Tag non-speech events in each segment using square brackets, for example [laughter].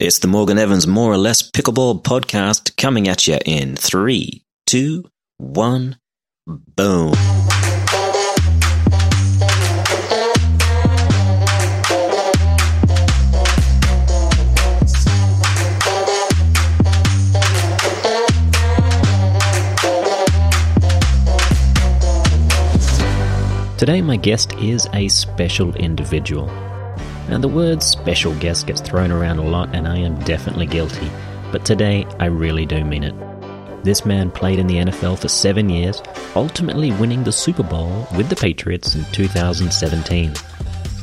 It's the Morgan Evans More or Less Pickleball podcast coming at you in three, two, one, boom. Today, my guest is a special individual. Now, the word special guest gets thrown around a lot, and I am definitely guilty, but today I really do mean it. This man played in the NFL for seven years, ultimately winning the Super Bowl with the Patriots in 2017.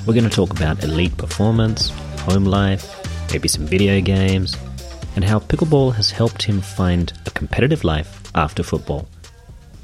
We're going to talk about elite performance, home life, maybe some video games, and how pickleball has helped him find a competitive life after football.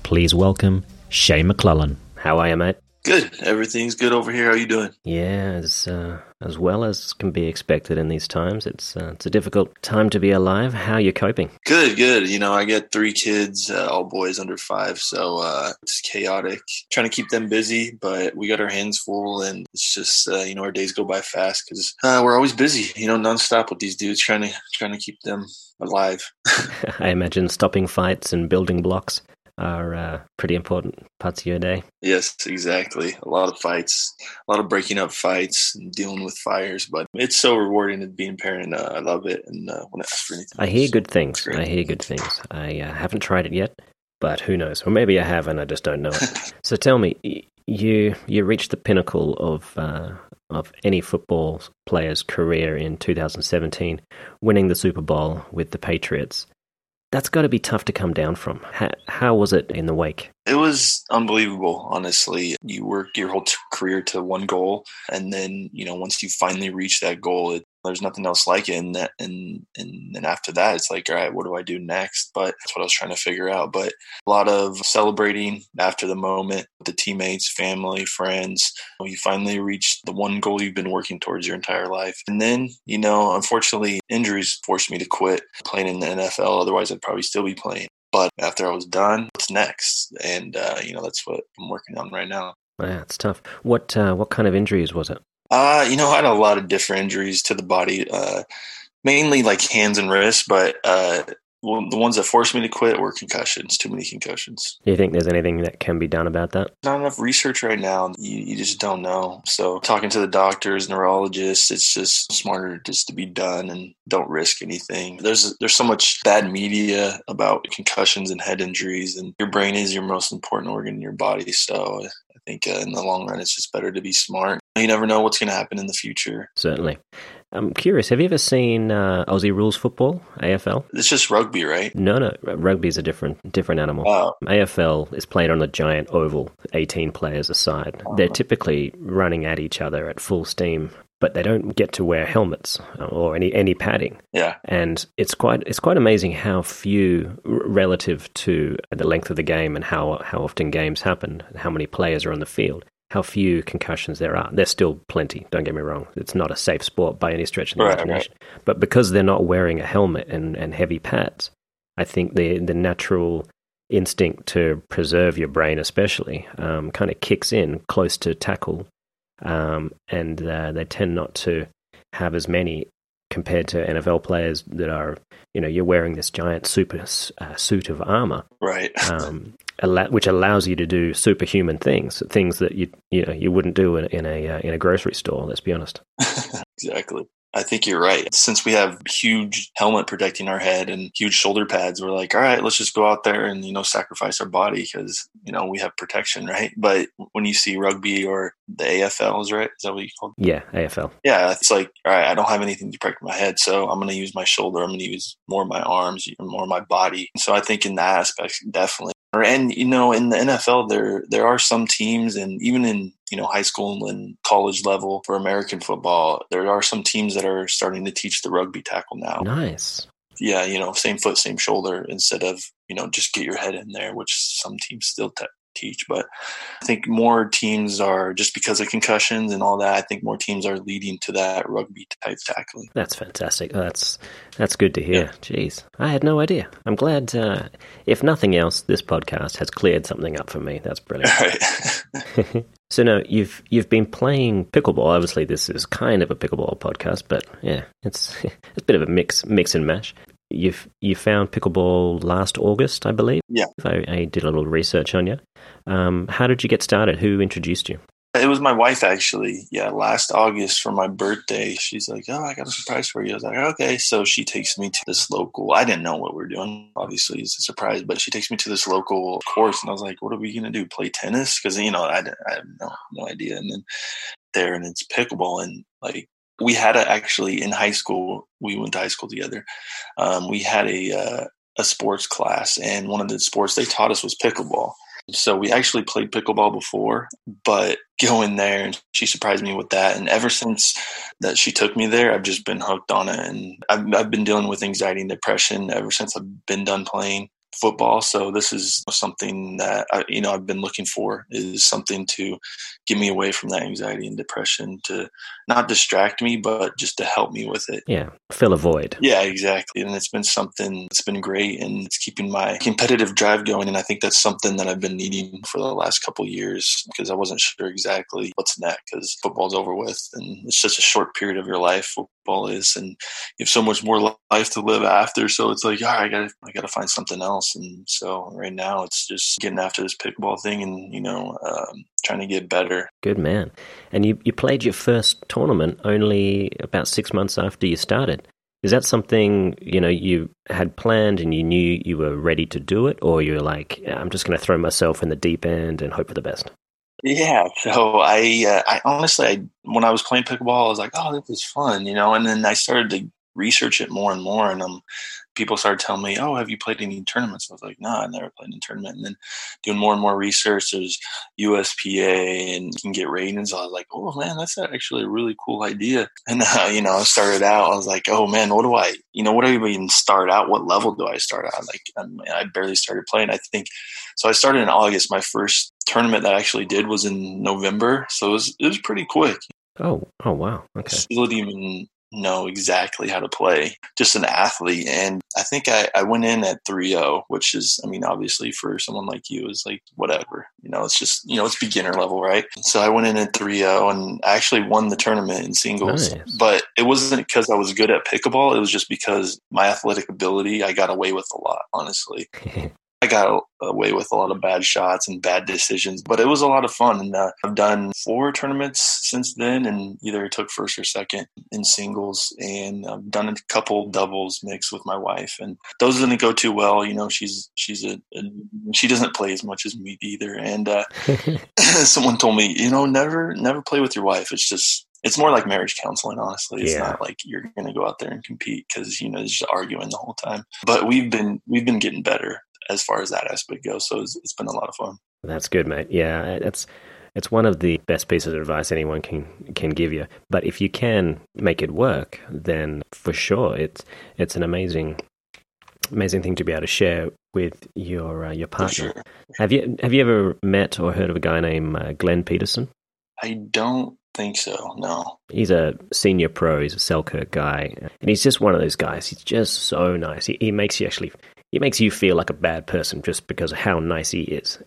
Please welcome Shea McClellin. How are you, mate? Good. Everything's good over here. How you doing? Yeah, as uh, as well as can be expected in these times. It's uh, it's a difficult time to be alive. How are you coping? Good, good. You know, I got three kids, uh, all boys under five, so uh, it's chaotic. Trying to keep them busy, but we got our hands full, and it's just uh, you know our days go by fast because uh, we're always busy. You know, nonstop with these dudes, trying to trying to keep them alive. [laughs] [laughs] I imagine stopping fights and building blocks are uh, pretty important parts of your day. Yes, exactly. A lot of fights, a lot of breaking up fights and dealing with fires, but it's so rewarding to be a parent. Uh, I love it and uh, want to ask for anything. I hear good things. I hear good things. I uh, haven't tried it yet, but who knows? Or maybe I have and I just don't know it. [laughs] so tell me, you you reached the pinnacle of uh, of any football player's career in 2017, winning the Super Bowl with the Patriots. That's got to be tough to come down from. How, how was it in the wake? It was unbelievable, honestly. You work your whole t- career to one goal, and then you know once you finally reach that goal, it, there's nothing else like it. And that, and and then after that, it's like, all right, what do I do next? But that's what I was trying to figure out. But a lot of celebrating after the moment with the teammates, family, friends. You finally reach the one goal you've been working towards your entire life. And then, you know, unfortunately, injuries forced me to quit playing in the NFL. Otherwise, I'd probably still be playing. But after I was done, what's next? And uh, you know, that's what I'm working on right now. Yeah, it's tough. What uh, what kind of injuries was it? Uh, you know, I had a lot of different injuries to the body, uh, mainly like hands and wrists, but uh, well, the ones that forced me to quit were concussions, too many concussions. Do you think there's anything that can be done about that? Not enough research right now. You, you just don't know. So, talking to the doctors, neurologists, it's just smarter just to be done and don't risk anything. There's there's so much bad media about concussions and head injuries, and your brain is your most important organ in your body. So, I think uh, in the long run, it's just better to be smart. You never know what's going to happen in the future. Certainly. I'm curious. Have you ever seen uh, Aussie rules football (AFL)? It's just rugby, right? No, no. Rugby is a different different animal. Oh. AFL is played on a giant oval, 18 players aside. Oh. They're typically running at each other at full steam, but they don't get to wear helmets or any any padding. Yeah. And it's quite it's quite amazing how few r- relative to the length of the game and how how often games happen, and how many players are on the field how few concussions there are. There's still plenty, don't get me wrong. It's not a safe sport by any stretch of the Right, imagination. But because they're not wearing a helmet and, and heavy pads, I think the, the natural instinct to preserve your brain, especially, um, kind of kicks in close to tackle. Um, and uh, they tend not to have as many compared to NFL players that are, you know, you're wearing this giant super uh, suit of armor Right. [laughs] um, which allows you to do superhuman things, things that you you know you wouldn't do in, in a uh, in a grocery store. Let's be honest. [laughs] exactly. I think you're right. Since we have huge helmet protecting our head and huge shoulder pads, we're like, all right, let's just go out there and you know sacrifice our body because you know we have protection, right? But when you see rugby or the AFLs, right? Is that what you call? It? Yeah, AFL. Yeah, it's like, all right, I don't have anything to protect my head, so I'm going to use my shoulder. I'm going to use more of my arms, more of my body. So I think in that aspect, definitely. And you know, in the NFL, there there are some teams, and even in you know high school and college level for American football, there are some teams that are starting to teach the rugby tackle now. Nice. Yeah, you know, same foot, same shoulder, instead of you know just get your head in there, which some teams still te- teach. But I think more teams are just because of concussions and all that. I think more teams are leading to that rugby type tackling. That's fantastic. That's that's good to hear. Yeah. Jeez, I had no idea. I'm glad. Uh, if nothing else, this podcast has cleared something up for me. That's [laughs] brilliant. Right. [laughs] [laughs] so now you've you've been playing pickleball. Obviously, this is kind of a pickleball podcast, but yeah, it's it's a bit of a mix mix and mash. You've you found pickleball last August, I believe. Yeah, I, I did a little research on you. Um, how did you get started? Who introduced you? It was my wife actually. Yeah, last August for my birthday, she's like, "Oh, I got a surprise for you." I was like, "Okay." So she takes me to this local. I didn't know what we are doing. Obviously, it's a surprise, but she takes me to this local course, and I was like, "What are we gonna do? Play tennis?" Because you know, I, I have no no idea. And then there, and it's pickleball, and like we had a, actually in high school. We went to high school together. Um, we had a uh, a sports class, and one of the sports they taught us was pickleball. So we actually played pickleball before, but going there and she surprised me with that. And ever since that she took me there, I've just been hooked on it. And I've, I've been dealing with anxiety and depression ever since I've been done playing football. So this is something that I, you know I've been looking for is something to get me away from that anxiety and depression to not distract me, but just to help me with it. Yeah, fill a void. Yeah, exactly. And it's been something that's been great, and it's keeping my competitive drive going. And I think that's something that I've been needing for the last couple years because I wasn't sure exactly what's next because football's over with, and it's such a short period of your life is, and you have so much more life to live after. So it's like, all right, I gotta, I gotta find something else. And so right now, it's just getting after this pickleball thing, and you know, um, trying to get better. Good man. And you you played your first tournament only about six months after you started. Is that something you know you had planned and you knew you were ready to do it, or you're like, I'm just going to throw myself in the deep end and hope for the best? Yeah, so I, uh, I honestly, I, when I was playing pickleball, I was like, "Oh, this is fun," you know. And then I started to research it more and more, and um, people started telling me, "Oh, have you played any tournaments?" I was like, "No, I never played in a tournament." And then doing more and more research, there's USPA and you can get ratings. I was like, "Oh man, that's actually a really cool idea." [laughs] And uh, you know, I started out. I was like, "Oh man, what do I? You know, what do I even start out? What level do I start out?" Like, I barely started playing. I think so. I started in August. My first tournament that I actually did was in November, so it was it was pretty quick. Oh, oh wow! Okay. Still didn't even know exactly how to play. Just an athlete, and I think I, I went in at 3-0, which is, I mean, obviously for someone like you is like whatever. You know, it's just you know it's beginner level, right? So I went in at 3-0 and I actually won the tournament in singles. Nice. But it wasn't because I was good at pickleball. It was just because my athletic ability, I got away with a lot, honestly. [laughs] I got away with a lot of bad shots and bad decisions, but it was a lot of fun. And uh, I've done four tournaments since then, and either took first or second in singles, and I've done a couple doubles mixed with my wife, and those didn't go too well. You know, she's she's a, a she doesn't play as much as me either, and uh, [laughs] [laughs] someone told me, you know, never never play with your wife. It's just it's more like marriage counseling honestly it's yeah. not like you're going to go out there and compete because you know just arguing the whole time but we've been we've been getting better as far as that aspect goes. So it's, it's been a lot of fun. That's good, mate. Yeah, it's it's one of the best pieces of advice anyone can can give you. But if you can make it work, then for sure it's it's an amazing amazing thing to be able to share with your uh, your partner. Sure. Have you have you ever met or heard of a guy named uh, Glenn Peterson? I don't think so. No. He's a senior pro. He's a Selkirk guy, and he's just one of those guys. He's just so nice. He, he makes you actually it makes you feel like a bad person just because of how nice he is.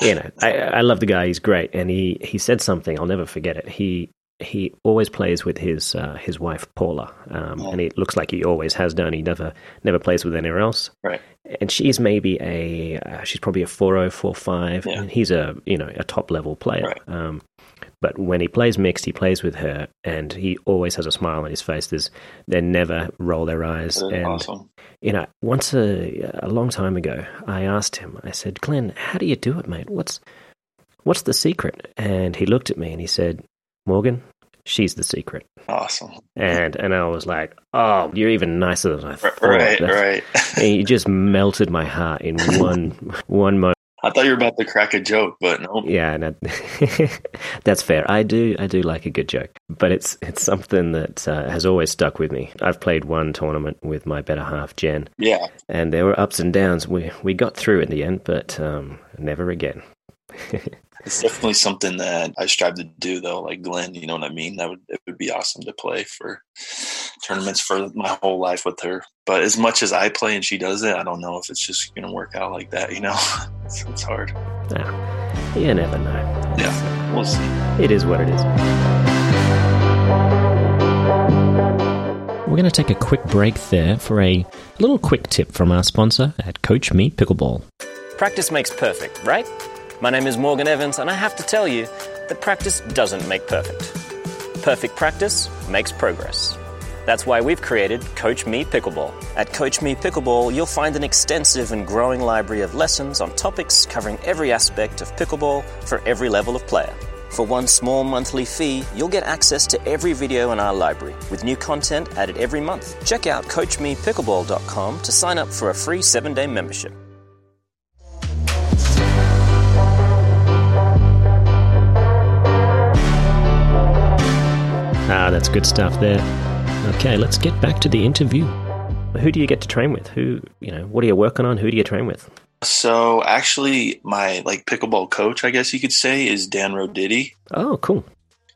you know, I, I love the guy. He's great, and he he said something I'll never forget it. He he always plays with his uh, his wife Paula, um, and it looks like he always has done. He never never plays with anyone else. Right. And she's maybe a uh, she's probably a four oh four five, yeah. and he's a you know a top level player. Right. Um, but when he plays mixed, he plays with her, and he always has a smile on his face. There's, they never roll their eyes. and awesome. you know, once a a long time ago, I asked him. I said, "Glenn, how do you do it, mate? What's what's the secret?" And he looked at me and he said, "Morgan, she's the secret." Awesome. And and I was like, "Oh, you're even nicer than I thought." Right, right. [laughs] he just melted my heart in [laughs] one one moment. I thought you were about to crack a joke, but no. Yeah, no, [laughs] that's fair. I do, I do like a good joke, but it's it's something that uh, has always stuck with me. I've played one tournament with my better half, Jen. Yeah, and there were ups and downs. We we got through in the end, but um, never again. [laughs] it's definitely something that I strive to do, though. Like Glenn, you know what I mean? That would it would be awesome to play for tournaments for my whole life with her. But as much as I play and she does it, I don't know if it's just going to work out like that. You know, [laughs] it's, it's hard. Yeah, you never know. Yeah, we'll see. It is what it is. We're going to take a quick break there for a little quick tip from our sponsor at Coach Me Pickleball. Practice makes perfect, right? My name is Morgan Evans, and I have to tell you that practice doesn't make perfect. Perfect practice makes progress. That's why we've created Coach Me Pickleball. At Coach Me Pickleball, you'll find an extensive and growing library of lessons on topics covering every aspect of pickleball for every level of player. For one small monthly fee, you'll get access to every video in our library, with new content added every month. Check out CoachMePickleball.com to sign up for a free seven day membership. Ah, that's good stuff there. Okay, let's get back to the interview. Who do you get to train with? Who, you know, what are you working on? Who do you train with? So actually, my like pickleball coach, I guess you could say, is Dan Roditi. Oh, cool.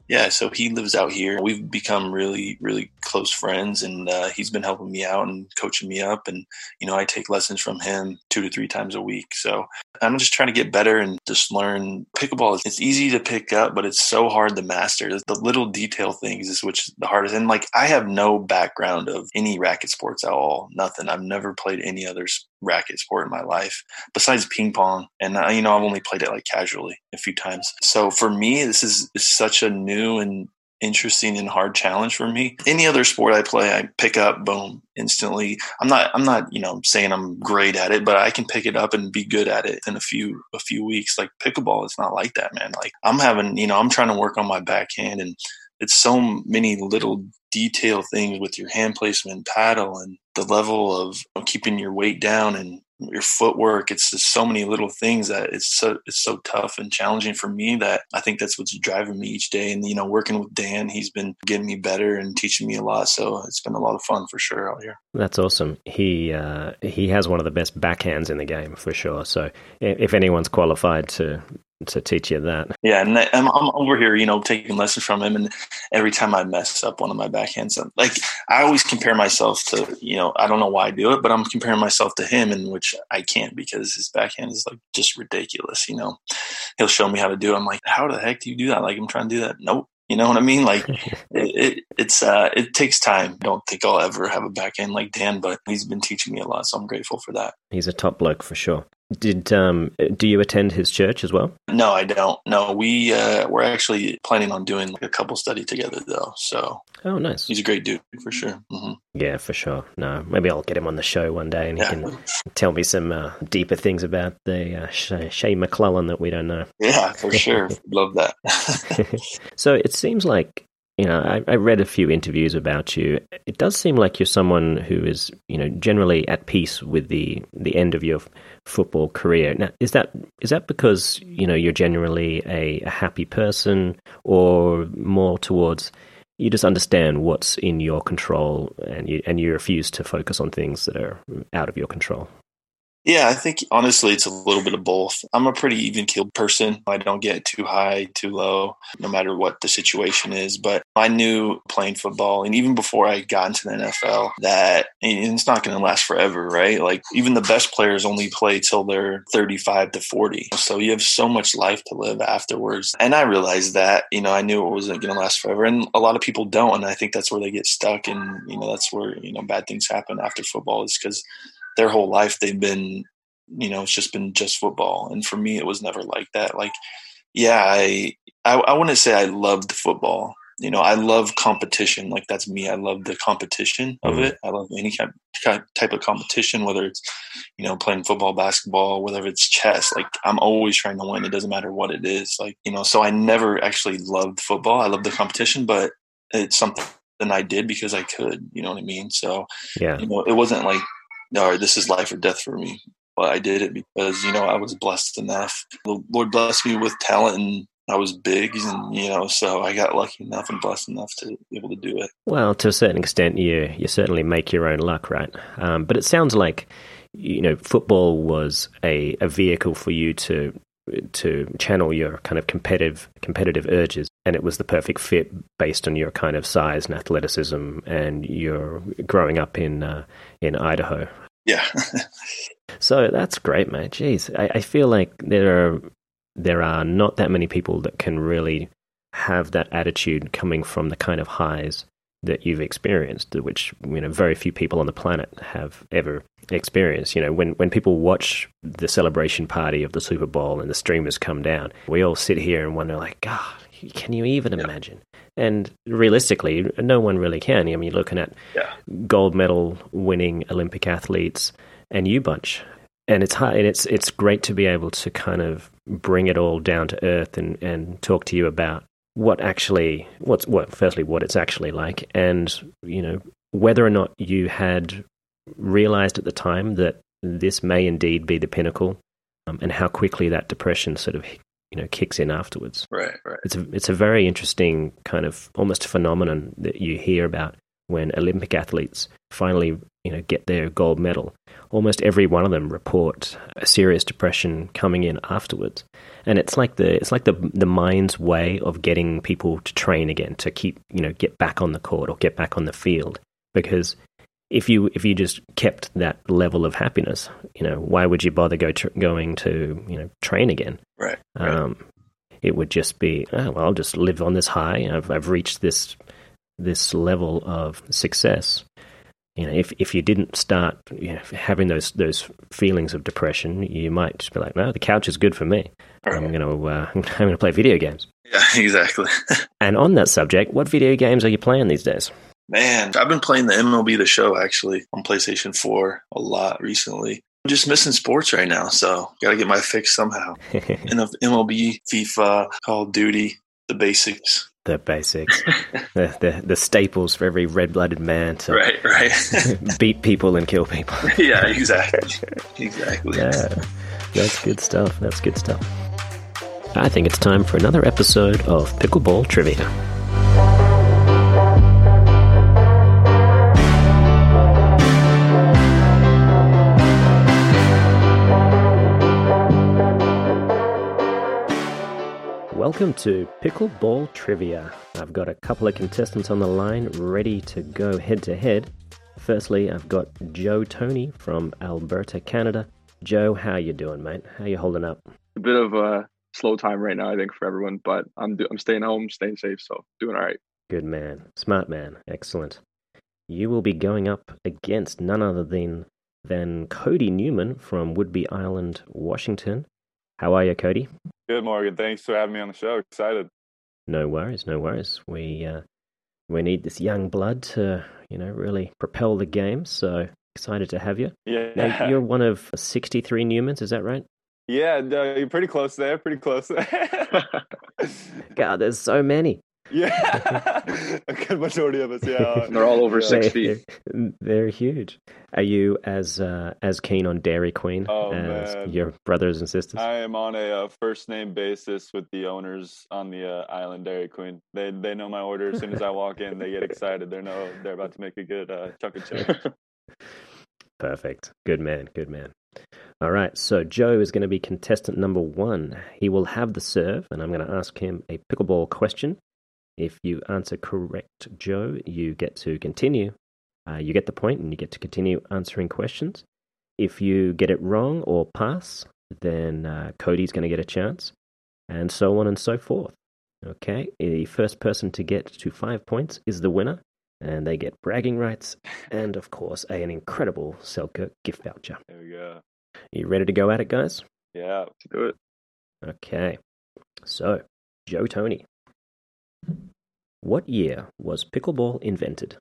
Yeah, so he lives out here. We've become really, really close friends, and uh, he's been helping me out and coaching me up. And you know, I take lessons from him two to three times a week. So I'm just trying to get better and just learn pickleball. It's easy to pick up, but it's so hard to master. The little detail things is which the hardest. And like, I have no background of any racket sports at all. Nothing. I've never played any other racket sport in my life besides ping pong. And uh, you know, I've only played it like casually a few times. So for me, this is, is such a new and interesting and hard challenge for me. Any other sport I play, I pick up, boom, instantly. I'm not, I'm not, you know, saying I'm great at it, but I can pick it up and be good at it in a few, a few weeks. Like pickleball, it's not like that, man. Like I'm having, you know, I'm trying to work on my backhand and it's so many little detail things with your hand placement, paddle, and the level of keeping your weight down and your footwork. It's just so many little things that it's so it's so tough and challenging for me that I think that's what's driving me each day. And you know, working with Dan, he's been getting me better and teaching me a lot. So it's been a lot of fun for sure out here. That's awesome. He uh, he has one of the best backhands in the game for sure. So if anyone's qualified to to teach you that. Yeah, and I'm, I'm over here, you know, taking lessons from him, and every time I mess up one of my backhands, like I always compare myself to, you know, I don't know why I do it, but I'm comparing myself to him, in which I can't because his backhand is like just ridiculous. You know, he'll show me how to do it. I'm like, how the heck do you do that? Like I'm trying to do that. Nope. You know what I mean? Like [laughs] it, it, it's uh, it takes time. I Don't think I'll ever have a backhand like Dan, but he's been teaching me a lot, so I'm grateful for that. He's a top bloke for sure. Did um do you attend his church as well? No, I don't. No, we uh, we're actually planning on doing like a couple study together though. So oh, nice. He's a great dude for sure. Mm-hmm. Yeah, for sure. No, maybe I'll get him on the show one day and yeah. he can tell me some uh, deeper things about the uh, Shea McClellin that we don't know. Yeah, for sure. [laughs] Love that. [laughs] so it seems like you know, I, I, read a few interviews about you. It does seem like you're someone who is, you know, generally at peace with the the end of your football career. Now, is that is that because you know you're generally a, a happy person, or more towards you just understand what's in your control and you and you refuse to focus on things that are out of your control? Yeah, I think honestly, it's a little bit of both. I'm a pretty even keeled person. I don't get too high, too low, no matter what the situation is. But I knew playing football, and even before I got into the NFL, that it's not going to last forever, right? Like, even the best players only play till they're 35 to 40. So you have so much life to live afterwards. And I realized that, you know, I knew it wasn't going to last forever. And a lot of people don't. And I think that's where they get stuck. And, you know, that's where, you know, bad things happen after football is because their whole life they've been you know it's just been just football. And for me it was never like that. Like yeah i i, I wouldn't say i loved football. You know i love competition. Like that's me. I love the competition of mm-hmm. it. I love any kind type of competition whether it's you know playing football basketball whether it's chess. Like i'm always trying to win. It doesn't matter what it is. Like you know so i never actually loved football. I love the competition but it's something I did because I could, you know what I mean? So, yeah, you know, it wasn't like no, this is life or death for me. but I did it because you know I was blessed enough. The Lord blessed me with talent and I was big, and you know, so I got lucky enough and blessed enough to be able to do it. Well, to a certain extent, you you certainly make your own luck, right? Um, but it sounds like you know football was a, a vehicle for you to to channel your kind of competitive competitive urges, and it was the perfect fit based on your kind of size and athleticism, and your growing up in uh, in Idaho. Yeah. [laughs] so that's great, mate. Jeez, I, I feel like there are there are not that many people that can really have that attitude coming from the kind of highs that you've experienced, which you know very few people on the planet have ever experienced. You know, when when people watch the celebration party of the Super Bowl and the streamers come down, we all sit here and wonder, like, God, can you even imagine? And realistically, no one really can. I mean, you're looking at yeah. gold medal winning Olympic athletes and you bunch and it's hard, and it's it's great to be able to kind of bring it all down to earth and, and talk to you about what actually what's what firstly what it's actually like. And you know whether or not you had realized at the time that this may indeed be the pinnacle um, and how quickly that depression sort of you know kicks in afterwards. Right right. It's a it's a very interesting kind of almost phenomenon that you hear about when olympic athletes finally you know get their gold medal. Almost every one of them report a serious depression coming in afterwards. And it's like the it's like the the mind's way of getting people to train again, to keep you know get back on the court or get back on the field. Because if you if you just kept that level of happiness, you know, why would you bother go tr- going to you know train again? Right. right. Um, it would just be, oh, well, I'll just live on this high. I've I've reached this this level of success you know, if if you didn't start you know, having those those feelings of depression, you might just be like, "No, the couch is good for me. Right. [laughs] I'm going to uh, I'm going to play video games." Yeah, [laughs] exactly. [laughs] and on that subject, what video games are you playing these days? Man, I've been playing the MLB The Show actually on PlayStation 4 a lot recently. I'm just missing sports right now, so got to get my fix somehow. And of MLB, FIFA, Call of Duty, the basics the basics, the, the, the staples for every red blooded man to right, right. [laughs] beat people and kill people. [laughs] yeah, exactly, exactly. Yeah, that's good stuff. That's good stuff. I think it's time for another episode of Pickleball Trivia. Welcome to Pickleball Trivia. I've got a couple of contestants on the line ready to go head to head. Firstly, I've got Joe Tony from Alberta, Canada. Joe, how you doing, mate? How you holding up? A bit of a slow time right now, I think, for everyone, but I'm do- I'm staying home, staying safe, so doing all right. Good man, smart man, excellent. You will be going up against none other than than Cody Newman from Whidbey Island, Washington. How are you, Cody? Good, Morgan. Thanks for having me on the show. Excited. No worries, no worries. We uh, we need this young blood to you know really propel the game. So excited to have you. Yeah, now, you're one of 63 Newmans. Is that right? Yeah, you're pretty close there. Pretty close. [laughs] God, there's so many. Yeah, [laughs] a good majority of us. Yeah, they're all over yeah. six feet. They're, they're, huge. Are you as uh, as keen on Dairy Queen oh, as man. your brothers and sisters? I am on a uh, first name basis with the owners on the uh, island Dairy Queen. They they know my order as soon as I walk in. They get excited. They know they're about to make a good uh, chunk of chips. [laughs] Perfect. Good man. Good man. All right, so Joe is going to be contestant number one. He will have the serve, and I'm going to ask him a pickleball question. If you answer correct, Joe, you get to continue. Uh, you get the point and you get to continue answering questions. If you get it wrong or pass, then uh, Cody's going to get a chance, and so on and so forth. Okay, the first person to get to five points is the winner, and they get bragging rights and, of course, a, an incredible Selkirk gift voucher. There we go. You ready to go at it, guys? Yeah, let's do it. Okay, so Joe Tony, what year was pickleball invented?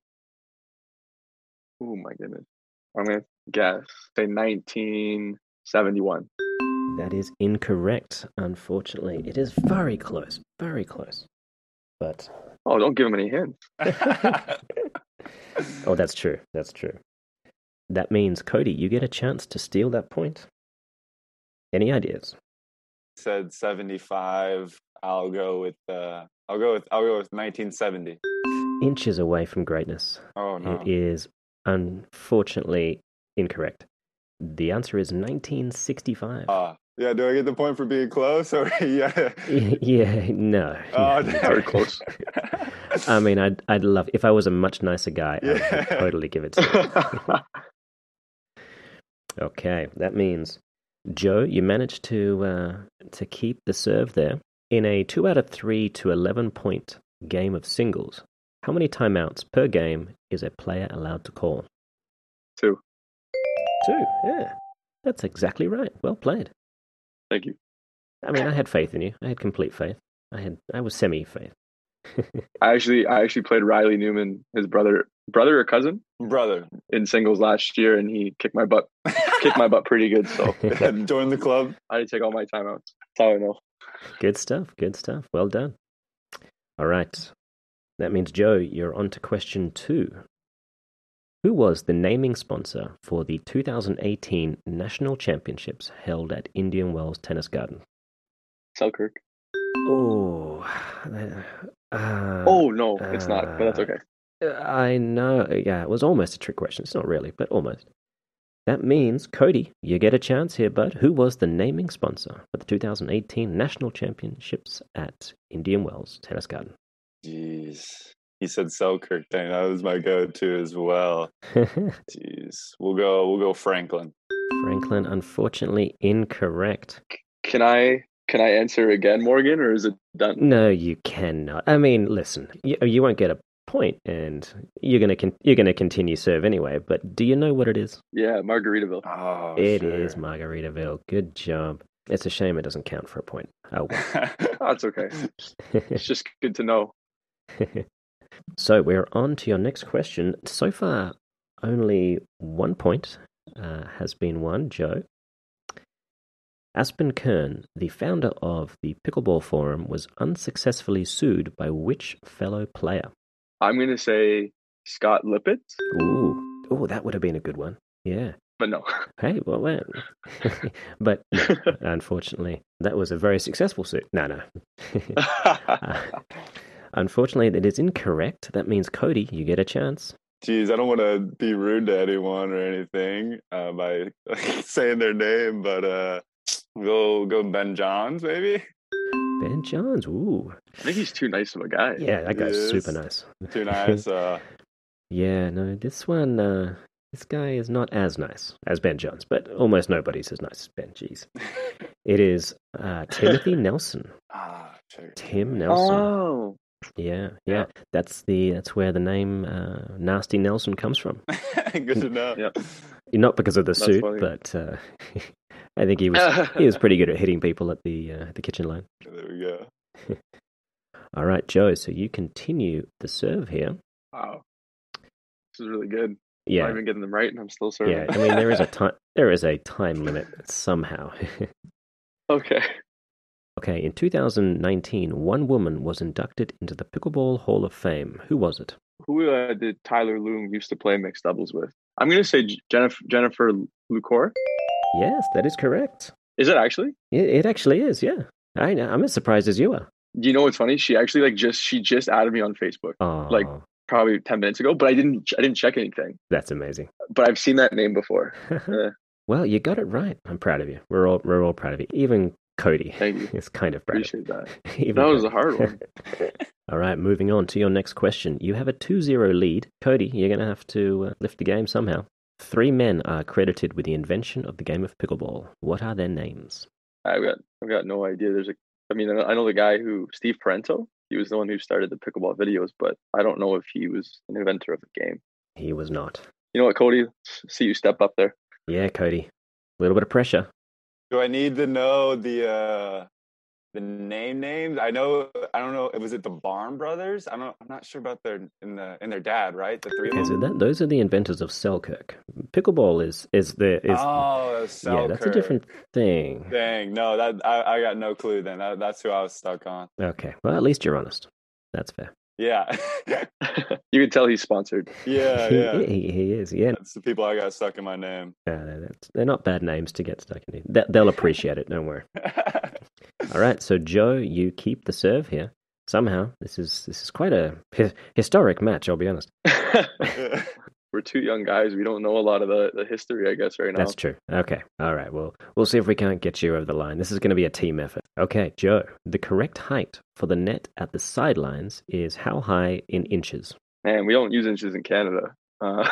Oh my goodness. I'm going to guess, say 1971. That is incorrect, unfortunately. It is very close, very close. But. Oh, don't give him any hints. [laughs] oh, that's true. That's true. That means, Cody, you get a chance to steal that point. Any ideas? Said 75. I'll go with uh I'll go with I'll go with 1970. Inches away from greatness. Oh no. It is unfortunately incorrect. The answer is 1965. Ah, yeah, do I get the point for being close or [laughs] yeah? [laughs] yeah, no. Oh, no, [laughs] Very close. I mean, I'd, I'd love, if I was a much nicer guy, I Yeah. would totally give it to you. Okay, that means Joe, you managed to uh, to keep the serve there in a two out of three to eleven point game of singles. How many timeouts per game is a player allowed to call? Two. Two. Yeah, that's exactly right. Well played. Thank you. I mean, I had faith in you. I had complete faith. I had. I was semi faith. I actually I actually played Riley Newman, his brother brother or cousin, Brother. in singles last year, and he kicked my butt kicked my butt pretty good. So [laughs] Join the club. I had to take all my timeouts. That's how I know. Good stuff. Good stuff. Well done. All right. That means, Joe, you're on to question two. Who was the naming sponsor for the 2018 National Championships held at Indian Wells Tennis Garden? Selkirk. Oh. Uh, Oh no, it's not, but that's okay. I know. Yeah, it was almost a trick question. It's not really, but almost. That means, Cody, you get a chance here, bud. Who was the naming sponsor for the 2018 National Championships at Indian Wells Tennis Garden? Jeez. He said Selkirk. Dang, that was my go-to as well. [laughs] Jeez. We'll go. We'll go Franklin. Franklin, unfortunately, incorrect. Can I can I answer again, Morgan, or is it done? No, you cannot. I mean, listen, you, you won't get a point, and you're gonna con- you're gonna continue serve anyway. But do you know what it is? Yeah, Margaritaville. Oh, It sure. is Margaritaville. Good job. It's a shame it doesn't count for a point. Oh well. [laughs] It's okay. [laughs] It's just good to know. [laughs] so we're on to your next question. So far, only one point uh, has been won, Joe. Aspen Kern, the founder of the Pickleball Forum, was unsuccessfully sued by which fellow player? I'm gonna say Scott Lippitt, Ooh, ooh, that would have been a good one. Yeah. but no. [laughs] Hey, well, well. [laughs] but [laughs] unfortunately, that was a very successful suit. No, no. Uh, unfortunately, that is incorrect. That means Cody, you get a chance. Jeez, I don't want to be rude to anyone or anything uh, by saying their name, but uh, go go Ben Johns maybe. Ben Johns. Ooh, I think he's too nice of a guy. yeah, that guy's Yes. super nice. Too nice. Uh, [laughs] Yeah, no, this one, uh, this guy is not as nice as Ben Johns, but almost nobody's as nice as Ben. Jeez, [laughs] it is uh, Timothy [laughs] Nelson. ah, sure. Tim Nelson. Oh, Yeah, yeah, that's the that's where the name uh, Nasty Nelson comes from. Good to know. Yep. Not because of the That's suit, funny. but uh, I think he was he was [laughs] pretty good at hitting people at the uh, the kitchen line. There we go. [laughs] All right, Joe. So you continue the serve here. wow. This is really good. Yeah, I'm not even getting them right, and I'm still serving. yeah. I mean, there is a [laughs] time there is a time limit somehow. okay. okay, in 2019, one woman was inducted into the Pickleball Hall of Fame. Who was it? Who uh, did Tyler Loong used to play mixed doubles with? I'm gonna say Jennifer Jennifer Lucore. Yes, that is correct. Is it actually? It, it actually is. Yeah, I know. I'm as surprised as you are. Do you know what's funny? She actually like just she just added me on Facebook Oh, Like- probably ten minutes ago, but I didn't I didn't check anything. that's amazing. But I've seen that name before. [laughs] Well, you got it right. I'm proud of you. We're all we're all proud of you. Even Cody Thank you. is kind of proud. of Appreciate that. [laughs] Even That was Cody. a hard one. [laughs] all right, moving on to your next question. You have a 2-0 lead. Cody, you're going to have to uh, lift the game somehow. Three men are credited with the invention of the game of pickleball. What are their names? I've got I've got no idea. There's a I mean I know the guy who Steve Paranto. He was the one who started the pickleball videos, but I don't know if he was an inventor of the game. He was not. You know what, Cody? See you step up there. Yeah, Cody. A little bit of pressure. Do I need to know the uh the name names? I know I don't know. It was it the Barn brothers? I don't. I'm not sure about their in the and their dad. Right, the three of Okay, so them. that, those are the inventors of Selkirk. Pickleball is is the is oh, yeah, that's a different thing. Dang, no, that I, I got no clue. Then that, that's who I was stuck on. Okay, well at least you're honest. That's fair. Yeah. [laughs] you can tell he's sponsored. yeah, he, yeah. he, he is. Yeah, That's the people I got stuck in my name. No, no, that's, they're not bad names to get stuck in. They, they'll appreciate it. Don't worry. [laughs] All right, so Joe, you keep the serve here. Somehow, this is this is quite a hi- historic match. I'll be honest. [laughs] We're two young guys. We don't know a lot of the, the history, I guess, right now. That's true. Okay. All right. Well, we'll see if we can't get you over the line. This is going to be a team effort. Okay, Joe. The correct height for the net at the sidelines is how high in inches? Man, we don't use inches in Canada. Uh,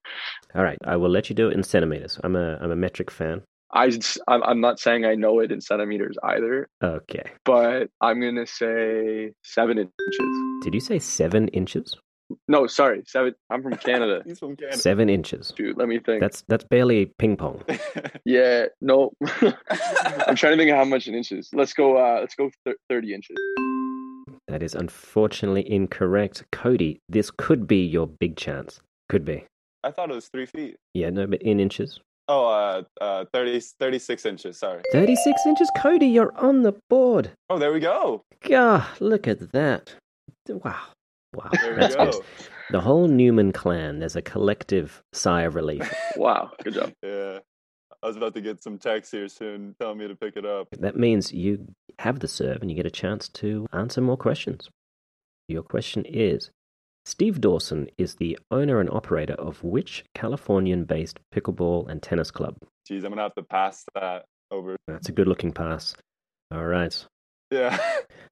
[laughs] All right. I will let you do it in centimeters. I'm a I'm a metric fan. I, I'm, I'm not saying I know it in centimeters either, Okay. but I'm going to say seven inches. Did you say seven inches? No, sorry, seven. I'm from [laughs] Canada. He's from Canada. Seven inches. Dude, let me think. That's that's barely ping pong. [laughs] yeah, no. [laughs] I'm trying to think of how much in inches. Let's go. Uh, let's go thir- thirty inches. That is unfortunately incorrect. Cody, this could be your big chance. Could be. I thought it was three feet. Yeah, no, but in inches. Oh, uh, uh, 30, 36 inches. Sorry. 36 inches. Cody, you're on the board. Oh, there we go. God, look at that. Wow. Wow. There we That's go. good. The whole Newman clan, there's a collective sigh of relief. [laughs] Wow, good job. yeah. I was about to get some texts here soon telling me to pick it up. That means you have the serve and you get a chance to answer more questions. Your question is Steve Dawson is the owner and operator of which Californian based pickleball and tennis club? Jeez, I'm gonna have to pass that over. That's a good looking pass. All right. Yeah.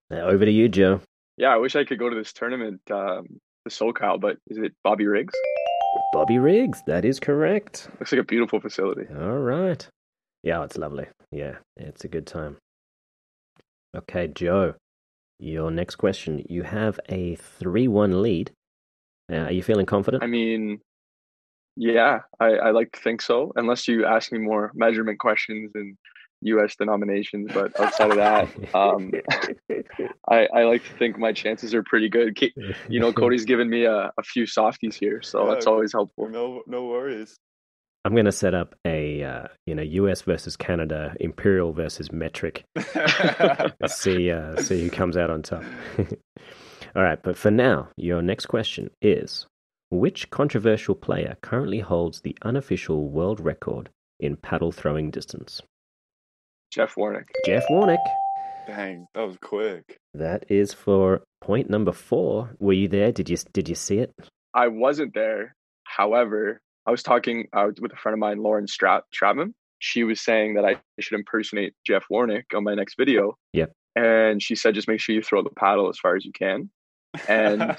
Now [laughs] over to you, Joe. Yeah, I wish I could go to this tournament, um, the SoCal, but is it Bobby Riggs? Bobby Riggs, that is correct. Looks like a beautiful facility. All right. Yeah, it's lovely. Yeah, it's a good time. Okay, Joe, your next question. You have a 3 1 lead. Uh, are you feeling confident? I mean, yeah, I, I like to think so, unless you ask me more measurement questions and U.S. denominations. But outside of that, um, [laughs] I, I like to think my chances are pretty good. You know, [laughs] Cody's given me a, a few softies here, so Yeah, that's always helpful. No, no worries. I'm going to set up a uh, you know US versus Canada, imperial versus metric. [laughs] Let's see uh, see who comes out on top. All right, but for now, your next question is: Which controversial player currently holds the unofficial world record in paddle throwing distance? Jeff Warnick. Jeff Warnick. Dang, that was quick. That is for point number four. Were you there? Did you did you see it? I wasn't there. However, I was talking uh, with a friend of mine, Lauren Strat- Stratman. She was saying that I should impersonate Jeff Warnick on my next video. Yep. And she said, just make sure you throw the paddle as far as you can. And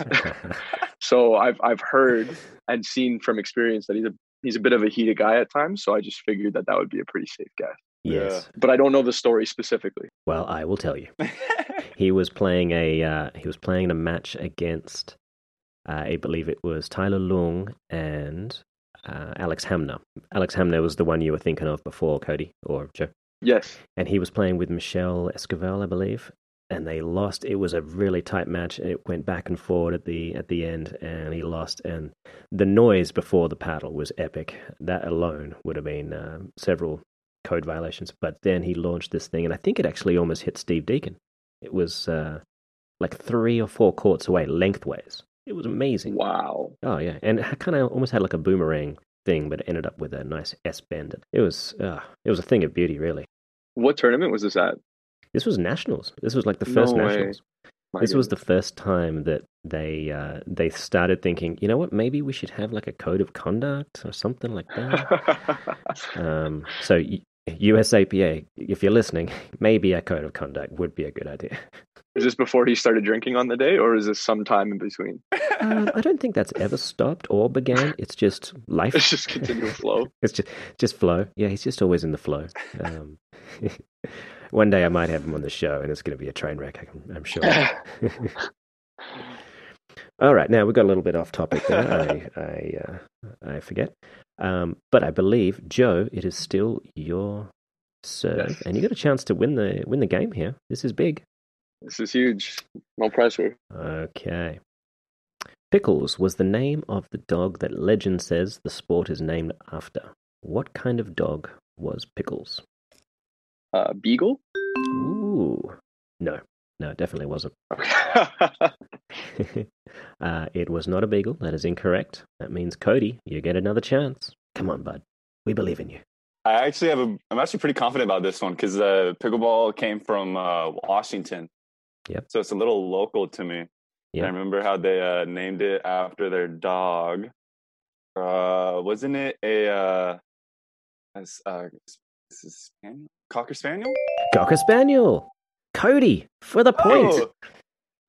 [laughs] so I've I've heard and seen from experience that he's a he's a bit of a heated guy at times. So I just figured that that would be a pretty safe guess. yes. But I don't know the story specifically. Well, I will tell you. [laughs] He was playing a uh, he was playing a match against uh, I believe it was Tyler Loong and uh, Alex Hamner. Alex Hamner was the one you were thinking of before, Cody or Joe. Yes. And he was playing with Michelle Esquivel, I believe, and they lost. It was a really tight match. It went back and forward at the at the end, and he lost. And the noise before the paddle was epic. That alone would have been um, several code violations. But then he launched this thing, and I think it actually almost hit Steve Deacon. It was uh, like three or four courts away, lengthways. It was amazing. Wow. Oh yeah, and it kind of almost had like a boomerang thing, but it ended up with a nice S bend. It was uh, it was a thing of beauty, really. What tournament was this at? This was nationals. This was like the first No nationals. My This was the first time that they uh, they started thinking, you know what, maybe we should have like a code of conduct or something like that. [laughs] um, so USAPA, if you're listening, [laughs] maybe a code of conduct would be a good idea. is this before he started drinking on the day, or is this some time in between? Um, I don't think that's ever stopped or began. It's just life. It's just continual flow. [laughs] It's just just flow. Yeah, he's just always in the flow. Um, one day I might have him on the show, and it's going to be a train wreck. I'm, I'm sure. [laughs] All right, now we've got a little bit off topic there. I [laughs] I, uh, I forget, um, but I believe Joe, it is still your serve, Yes. and you got a chance to win the win the game here. This is big. This is huge. No pressure. Okay. Pickles was the name of the dog that legend says the sport is named after. What kind of dog was Pickles? Uh, Beagle? Ooh. No, No, it definitely wasn't. [laughs] Okay. [laughs] uh, it was not a beagle. That is incorrect. That means Cody, you get another chance. Come on, bud. We believe in you. I actually have a. I'm actually pretty confident about this one because uh, pickleball came from uh, Washington. Yep. So it's a little local to me. Yeah. I remember how they uh, named it after their dog. Uh, wasn't it a uh, as, uh, is this spaniel? cocker spaniel? Cocker Spaniel. Cody for the point. Oh,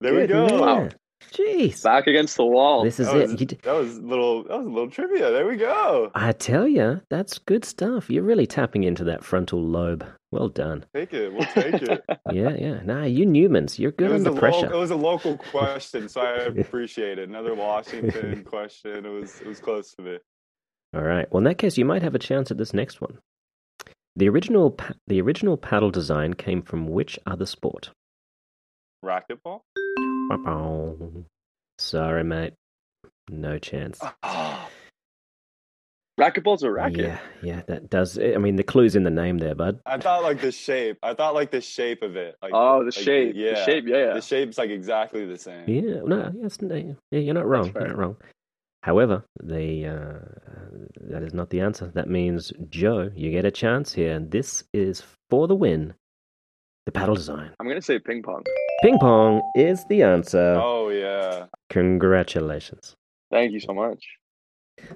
there we go. man. Wow. Jeez. Back against the wall. This is That it. was, You d- that was a little. That was a little trivia. There we go. I tell you, that's good stuff. You're really tapping into that frontal lobe. Well done. Take it. We'll take it. [laughs] Yeah, yeah. Nah, you Newmans, you're good under pressure. Lo- it was a local [laughs] question, so I appreciate it. Another Washington [laughs] question. It was it was close to me. All right. Well, in that case, you might have a chance at this next one. The original, pa- the original paddle design came from which other sport? Racquetball. Wow. Sorry, mate. No chance. Oh, Racquetball's a racket. Yeah, yeah, that does. I mean, the clue's in the name there, bud. I thought like the shape. I thought like the shape of it. Like Oh, the like, shape. Yeah, The shape. Yeah. yeah. The shape's like exactly the same. Yeah, no, yes, no, yeah, you're not wrong. You're not wrong. However, the uh, that is not the answer. That means Joe, you get a chance here. This is for the win. The paddle design. I'm gonna say ping pong. Ping pong is the answer. Oh yeah. Congratulations. Thank you so much.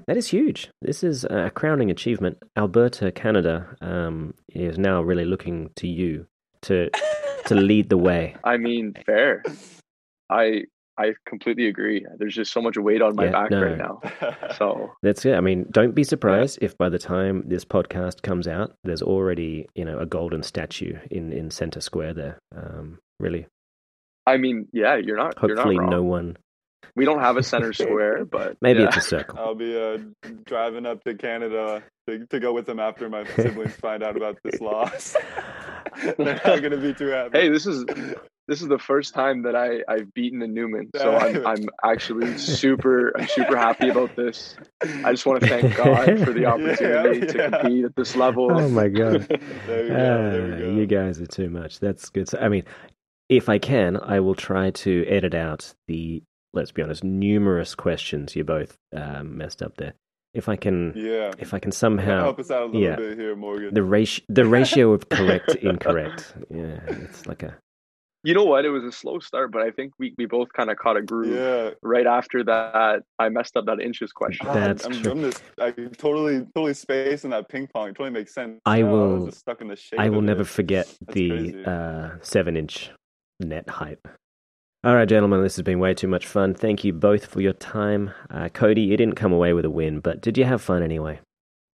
That is huge. This is a crowning achievement. Alberta, Canada, um, is now really looking to you to to lead the way. I mean, fair. I I completely agree. There's just so much weight on my Yeah, back no. right now. [laughs] So That's it. I mean, don't be surprised if by the time this podcast comes out, there's already you know a golden statue in in center square there. Um, really, I mean, yeah, you're not. hopefully, you're not no one. We don't have a center [laughs] square, but Maybe yeah. it's a circle. I'll be uh, driving up to Canada to, to go with them after my [laughs] siblings find out about this loss. They're not gonna be too happy. Hey, this is this is the first time that I I've beaten a Newman, so I'm I'm actually super I'm super happy about this. I just want to thank [laughs] God for the Yeah, opportunity to yeah. compete at this level. Oh my god. [laughs] There we go. There Ah, we go. you guys are too much. That's good. So, I mean, if I can, I will try to edit out the, let's be honest, numerous questions you both um, messed up there. If I can, yeah. if I can somehow, Help us out a little yeah. bit here, Morgan. the ratio, the ratio of [laughs] correct, incorrect. Yeah, it's like a, You know what? It was a slow start, but I think we, we both kind of caught a groove. yeah. Right after that, I messed up that inches question. That's I'm, true. I'm just, I totally, totally space in that ping pong. It totally makes sense. I now. will- was just stuck in the shape. I will never it. forget That's the uh, seven inch net height. All right, gentlemen, this has been way too much fun. Thank you both for your time. Uh, Cody, you didn't come away with a win, but did you have fun anyway?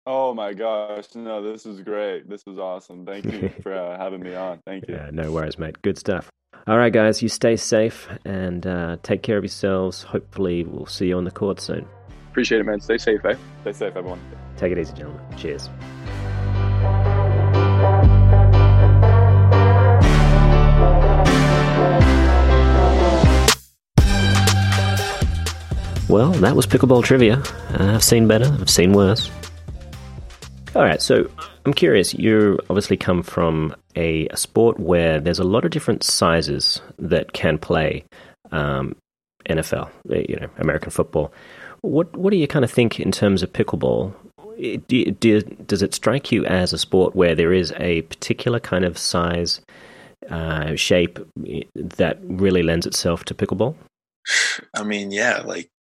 Oh my gosh! No, this was great. This was awesome. Thank you [laughs] for uh, having me on. Thank you. Yeah, no worries, mate. Good stuff. All right, guys, you stay safe and uh, take care of yourselves. Hopefully, we'll see you on the court soon. Appreciate it, man. Stay safe, eh? Stay safe, everyone. Take it easy, gentlemen. Cheers. Well, that was pickleball trivia. Uh, I've seen better, I've seen worse. All right, so I'm curious. You obviously come from a, a sport where there's a lot of different sizes that can play um, NFL, uh, you know, American football. What what do you kind of think in terms of pickleball? Do, do, does it strike you as a sport where there is a particular kind of size, uh, shape eh, that really lends itself to pickleball? I mean, yeah, like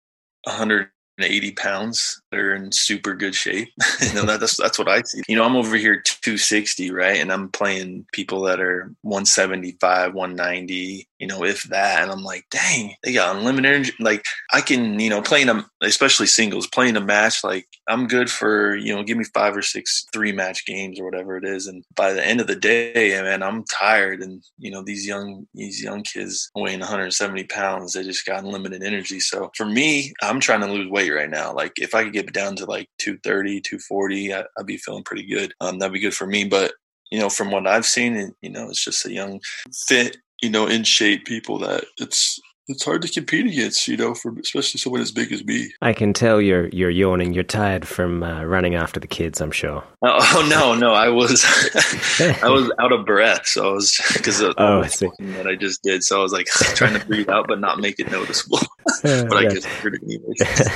180 pounds. They're in super good shape. [laughs] you know, that- that's that's what I see. You know, I'm over here 260, right, and I'm playing people that are 175, 190. You know, if that, and I'm like, dang, they got unlimited. Energy. Like I can, you know, playing them, especially singles, playing a match. Like I'm good for, you know, give me five or six three match games or whatever it is, and by the end of the day, man, I'm tired. And you know, these young these young kids weighing 170 pounds, they just got unlimited energy. So for me, I'm trying to lose weight right now. Like if I could get down to like 230, 240, I, I'd be feeling pretty good. Um, that'd be good for me. But you know, from what I've seen, and you know, it's just a young, fit, you know, in shape people that it's it's hard to compete against, you know, for especially someone as big as me. I can tell you're you're yawning. You're tired from uh, running after the kids. I'm sure. Oh, [laughs] oh no, no, I was [laughs] I was out of breath, so I was because of oh, I see. that I just did. So I was like [laughs] trying to breathe out, but not make it noticeable. but I guess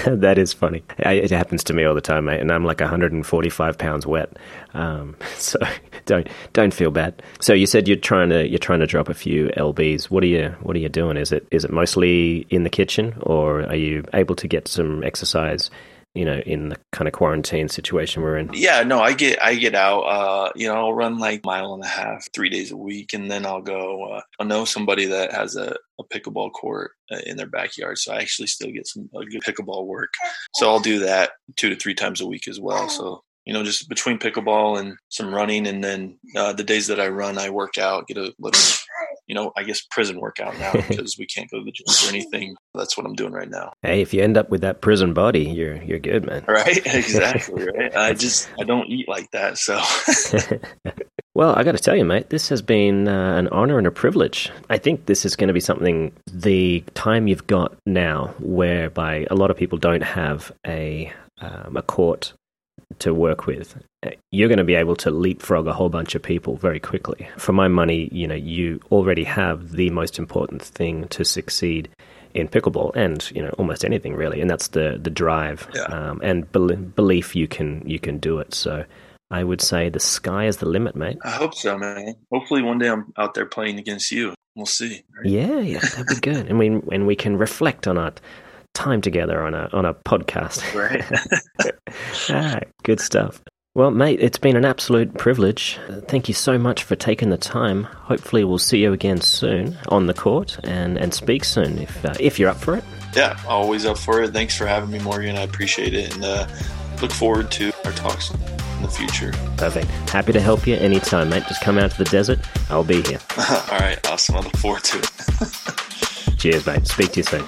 that is funny. It happens to me all the time, mate, and I'm like 145 pounds wet. Um, so don't don't feel bad. So you said you're trying to you're trying to drop a few lbs. What are you What are you doing? Is it is it mostly in the kitchen, or are you able to get some exercise? You know, in the kind of quarantine situation we're in. Yeah, no, I get I get out. Uh, you know, I'll run like a mile and a half, three days a week, and then I'll go. Uh, I know somebody that has a, a pickleball court uh, in their backyard, so I actually still get some good pickleball work. So I'll do that two to three times a week as well. So you know, just between pickleball and some running, and then uh, the days that I run, I work out, get a little, you know, I guess prison workout now [laughs] because we can't go to the gym or anything. That's what I'm doing right now. Hey, if you end up with that prison body, you're you're good, man. Right? [laughs] Exactly. [laughs] right. I just I don't eat like that, so. Well, I got to tell you, mate, this has been uh, an honor and a privilege. I think this is going to be something the time you've got now, whereby a lot of people don't have a um, a court to work with, you're going to be able to leapfrog a whole bunch of people very quickly. For my money, you know, you already have the most important thing to succeed in pickleball and you know almost anything really, and that's the the drive yeah. um, and be- belief you can you can do it. So. I would say the sky is the limit, mate. I hope so, man. Hopefully, one day I'm out there playing against you. We'll see. Right? Yeah, yeah, that'd be good. and we and we can reflect on it time together on a on a podcast. [laughs] Right. [laughs] ah, good stuff. Well, mate, it's been an absolute privilege. Thank you so much for taking the time. Hopefully, we'll see you again soon on the court and, and speak soon if uh, if you're up for it. Yeah, always up for it. Thanks for having me, Morgan. I appreciate it, and uh, look forward to our talks in the future. Perfect. Happy to help you anytime, mate. Just come out to the desert. I'll be here. [laughs] All right, awesome. I look forward to it. Cheers, mate. Speak to you soon.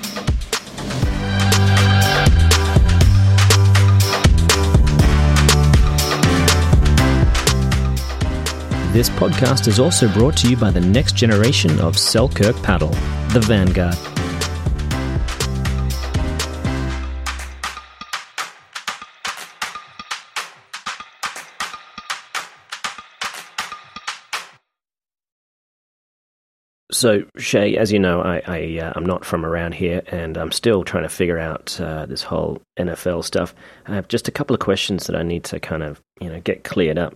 This podcast is also brought to you by the next generation of Selkirk paddle, the Vanguard. So, Shea, as you know, I, I uh, I'm not from around here, and I'm still trying to figure out uh, this whole NFL stuff. I have just a couple of questions that I need to kind of you know get cleared up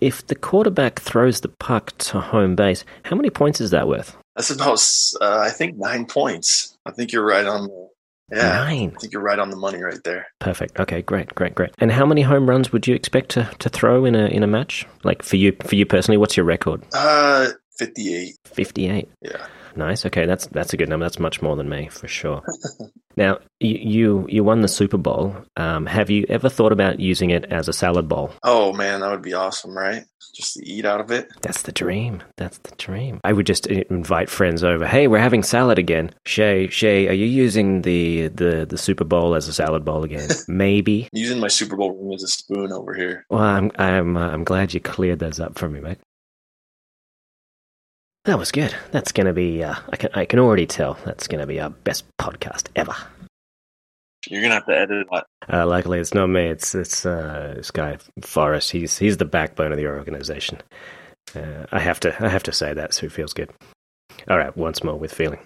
if the quarterback throws the puck to home base, how many points is that worth? That's about, uh, I think, nine points. I think you're right on the. Yeah, nine. I think you're right on the money right there. Perfect. Okay, great, great, great. And how many home runs would you expect to, to throw in a in a match? Like for you for you personally, what's your record? Uh, fifty eight. Fifty eight. Yeah. Nice. Okay, that's that's a good number. That's much more than me for sure. [laughs] now, you you won the Super Bowl. Um, have you ever thought about using it as a salad bowl? Oh man, that would be awesome, right? Just to eat out of it. That's the dream. That's the dream. I would just invite friends over. Hey, we're having salad again. Shea, Shea, are you using the the the Super Bowl as a salad bowl again? [laughs] Maybe. I'm using my Super Bowl ring as a spoon over here. Well, I'm I'm uh, I'm glad you cleared those up for me, mate. That was good. That's going to be, uh, I, can, I can already tell that's going to be our best podcast ever. You're gonna have to edit that. Uh, luckily, it's not me. It's it's uh, this guy Forrest. He's he's the backbone of the organization. Uh, I have to I have to say that, so it feels good. All right, once more with feeling.